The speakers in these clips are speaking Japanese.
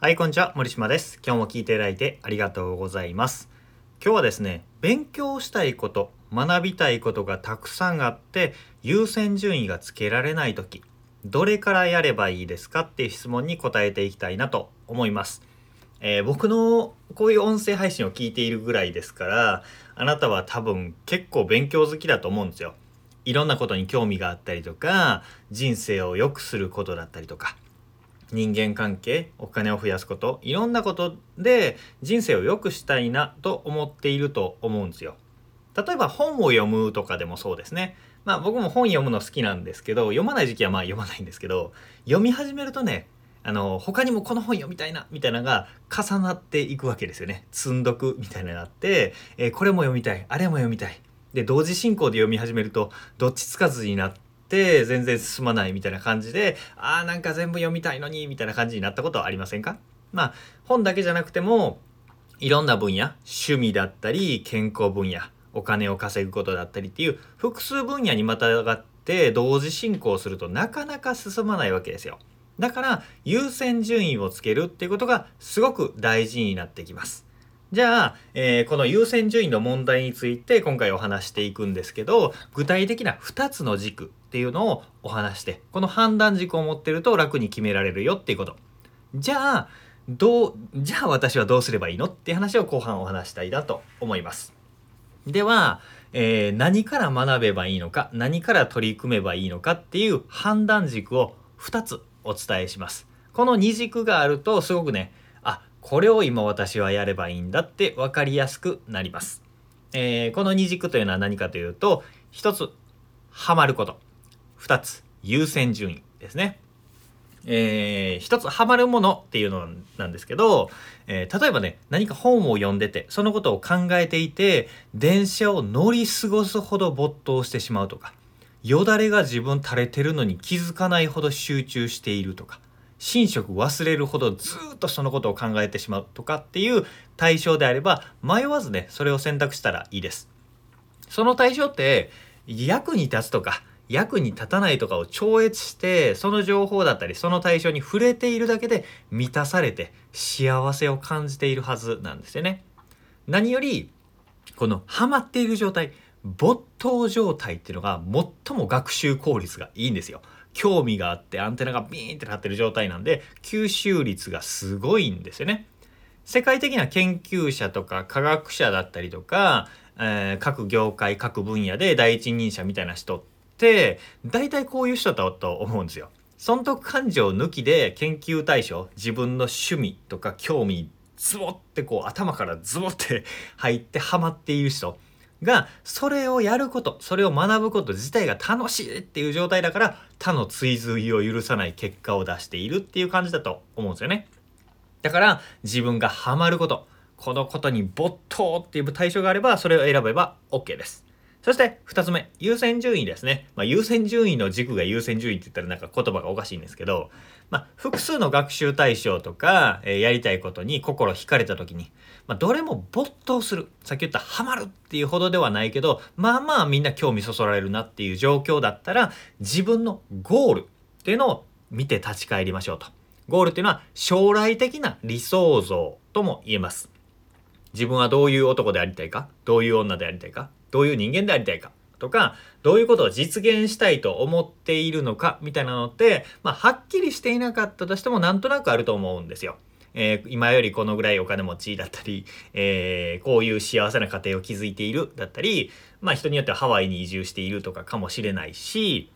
はい、こんにちは。森島です。今日も聞いていただいてありがとうございます。今日はですね、勉強したいこと、学びたいことがたくさんあって、優先順位がつけられない時、どれからやればいいですか？っていう質問に答えていきたいなと思います。えー、僕のこういう音声配信を聞いているぐらいですから、あなたは多分結構勉強好きだと思うんですよ。いろんなことに興味があったりとか、人生を良くすることだったりとか、人間関係お金を増やすこといろんなことで人生を良くしたいなと思っていると思うんですよ。例えば本を読むとかでもそうですね。まあ僕も本読むの好きなんですけど読まない時期はまあ読まないんですけど読み始めるとねあの他にもこの本読みたいなみたいなのが重なっていくわけですよね。積んどくみたいなのがあって、えー、これも読みたいあれも読みたい。で同時進行で読み始めるとどっちつかずになってって全然進まないみたいな感じであーなんか全部読みたいのにみたいな感じになったことはありませんか？まあ本だけじゃなくてもいろんな分野趣味だったり健康分野お金を稼ぐことだったりっていう複数分野にまたがって同時進行するとなかなか進まないわけですよ。だから優先順位をつけるっていうことがすごく大事になってきます。じゃあ、えー、この優先順位の問題について今回お話していくんですけど、具体的な2つの軸っていうのをお話して、この判断軸を持ってると楽に決められるよっていうこと。じゃあ、どう、じゃあ私はどうすればいいのっていう話を後半お話したいなと思います。では、えー、何から学べばいいのか、何から取り組めばいいのかっていう判断軸を2つお伝えします。この2軸があるとすごくね、これを今私はやればいいんだって分かりやすくなります。えー、この二軸というのは何かというと一つハマること二つ優先順位ですね。えー、つハマるものっていうのなんですけど、えー、例えばね何か本を読んでてそのことを考えていて電車を乗り過ごすほど没頭してしまうとかよだれが自分垂れてるのに気づかないほど集中しているとか寝食忘れるほどずっとそのことを考えてしまうとかっていう対象であれば迷わずねそれを選択したらいいです。その対象って役に立つとか役に立たないとかを超越してその情報だったりその対象に触れているだけで満たされて幸せを感じているはずなんですよね。何よりこのハマっている状態没頭状態っていうのが最も学習効率がいいんですよ。興味があってアンテナがビーンって立ってる状態なんで吸収率がすごいんですよね。世界的な研究者とか科学者だったりとか、えー、各業界各分野で第一人者みたいな人って大体こういう人だと思うんですよ。損得感情抜きで研究対象自分の趣味とか興味ズボってこう頭からズボって入ってハマっている人がそれをやることそれを学ぶこと自体が楽しいっていう状態だから他の追随を許さない結果を出しているっていう感じだと思うんですよね。だから自分がハマることこのことに没頭っていう対象があればそれを選べば OK です。そして2つ目、優先順位ですね。まあ、優先順位の軸が優先順位って言ったらなんか言葉がおかしいんですけど、まあ、複数の学習対象とか、えー、やりたいことに心惹かれた時に、まあ、どれも没頭する。さっき言ったハマるっていうほどではないけど、まあまあみんな興味そそられるなっていう状況だったら、自分のゴールっていうのを見て立ち返りましょうと。ゴールっていうのは将来的な理想像とも言えます。自分はどういう男でありたいか？どういう女でありたいか？どういう人間でありたいかとか、どういうことを実現したいと思っているのかみたいなのって、まあ、はっきりしていなかったとしてもなんとなくあると思うんですよ。えー、今よりこのぐらいお金持ちだったり、えー、こういう幸せな家庭を築いているだったり、まあ人によってはハワイに移住しているとかかもしれないし、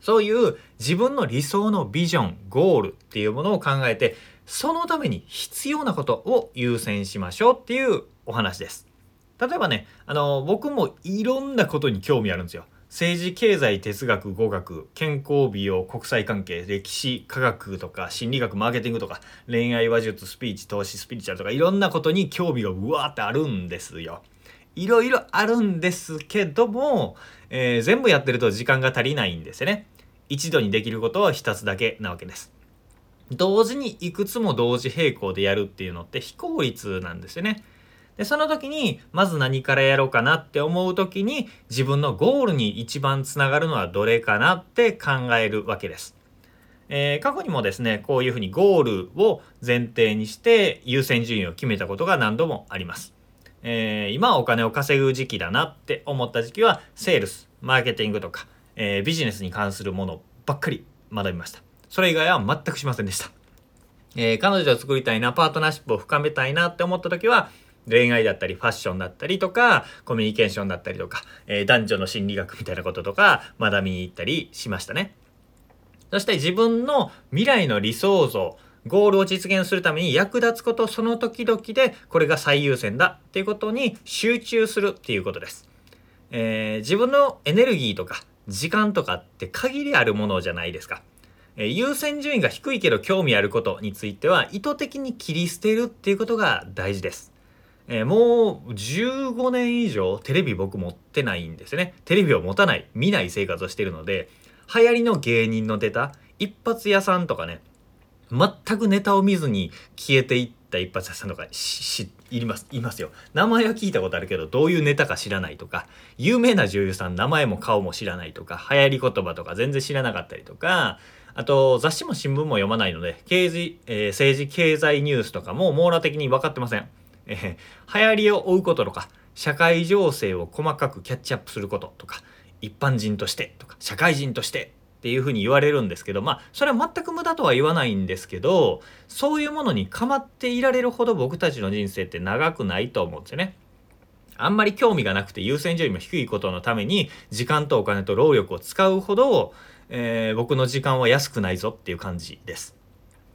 そういう自分の理想のビジョン、ゴールっていうものを考えて、そのために必要なことを優先しましょうっていうお話です。例えばね、あの、僕もいろんなことに興味あるんですよ。政治、経済、哲学、語学、健康、美容、国際関係、歴史、科学とか、心理学、マーケティングとか、恋愛、話術、スピーチ、投資、スピリチュアルとか、いろんなことに興味がうわーってあるんですよ。いろいろあるんですけども、えー、全部やってると時間が足りないんですよね。一度にできることは一つだけなわけです。同時にいくつも同時並行でやるっていうのって非効率なんですよね。で、その時に、まず何からやろうかなって思う時に、自分のゴールに一番つながるのはどれかなって考えるわけです。えー、過去にもですねこういうふうにゴールを前提にして優先順位を決めたことが何度もあります。えー、今はお金を稼ぐ時期だなって思った時期はセールスマーケティングとか、えー、ビジネスに関するものばっかり学びましたそれ以外は全くしませんでした、えー、彼女を作りたいなパートナーシップを深めたいなって思った時は恋愛だったりファッションだったりとかコミュニケーションだったりとか、えー、男女の心理学みたいなこととか学びに行ったりしましたねそして自分の未来の理想像ゴールを実現するために役立つことその時々でこれが最優先だっていうことに集中するっていうことです。えー、自分のエネルギーとか時間とかって限りあるものじゃないですか。えー、優先順位が低いけど興味あることについては意図的に切り捨てるっていうことが大事です。えー、もう15年以上テレビ僕持ってないんですね。テレビを持たない、見ない生活をしてるので、流行りの芸人の出た一発屋さんとかね、全くネタを見ずに消えていった一発屋さんとかしいますいますよ名前は聞いたことあるけどどういうネタか知らないとか有名な女優さん名前も顔も知らないとか流行り言葉とか全然知らなかったりとかあと雑誌も新聞も読まないので経、えー、政治経済ニュースとかも網羅的に分かってません、えー、流行りを追うこととか社会情勢を細かくキャッチアップすることとか一般人としてとか社会人としてっていうふうに言われるんですけどまあそれは全く無駄とは言わないんですけどそういうものに構っていられるほど僕たちの人生って長くないと思うんですよね。あんまり興味がなくて優先順位も低いことのために時間とお金と労力を使うほど、えー、僕の時間は安くないぞっていう感じです。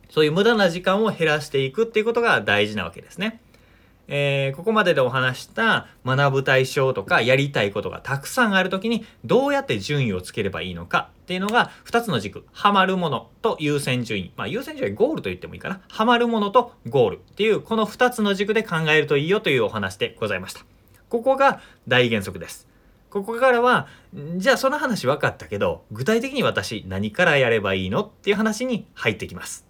そういう無駄な時間を減らしていくっていうことが大事なわけですね。えー、ここまででお話した学ぶ対象とかやりたいことがたくさんある時にどうやって順位をつければいいのかっていうのが2つの軸。ハマるものと優先順位。まあ優先順位ゴールと言ってもいいかな。ハマるものとゴールっていうこの2つの軸で考えるといいよというお話でございました。ここが大原則です。ここからはじゃあその話分かったけど具体的に私何からやればいいのっていう話に入ってきます。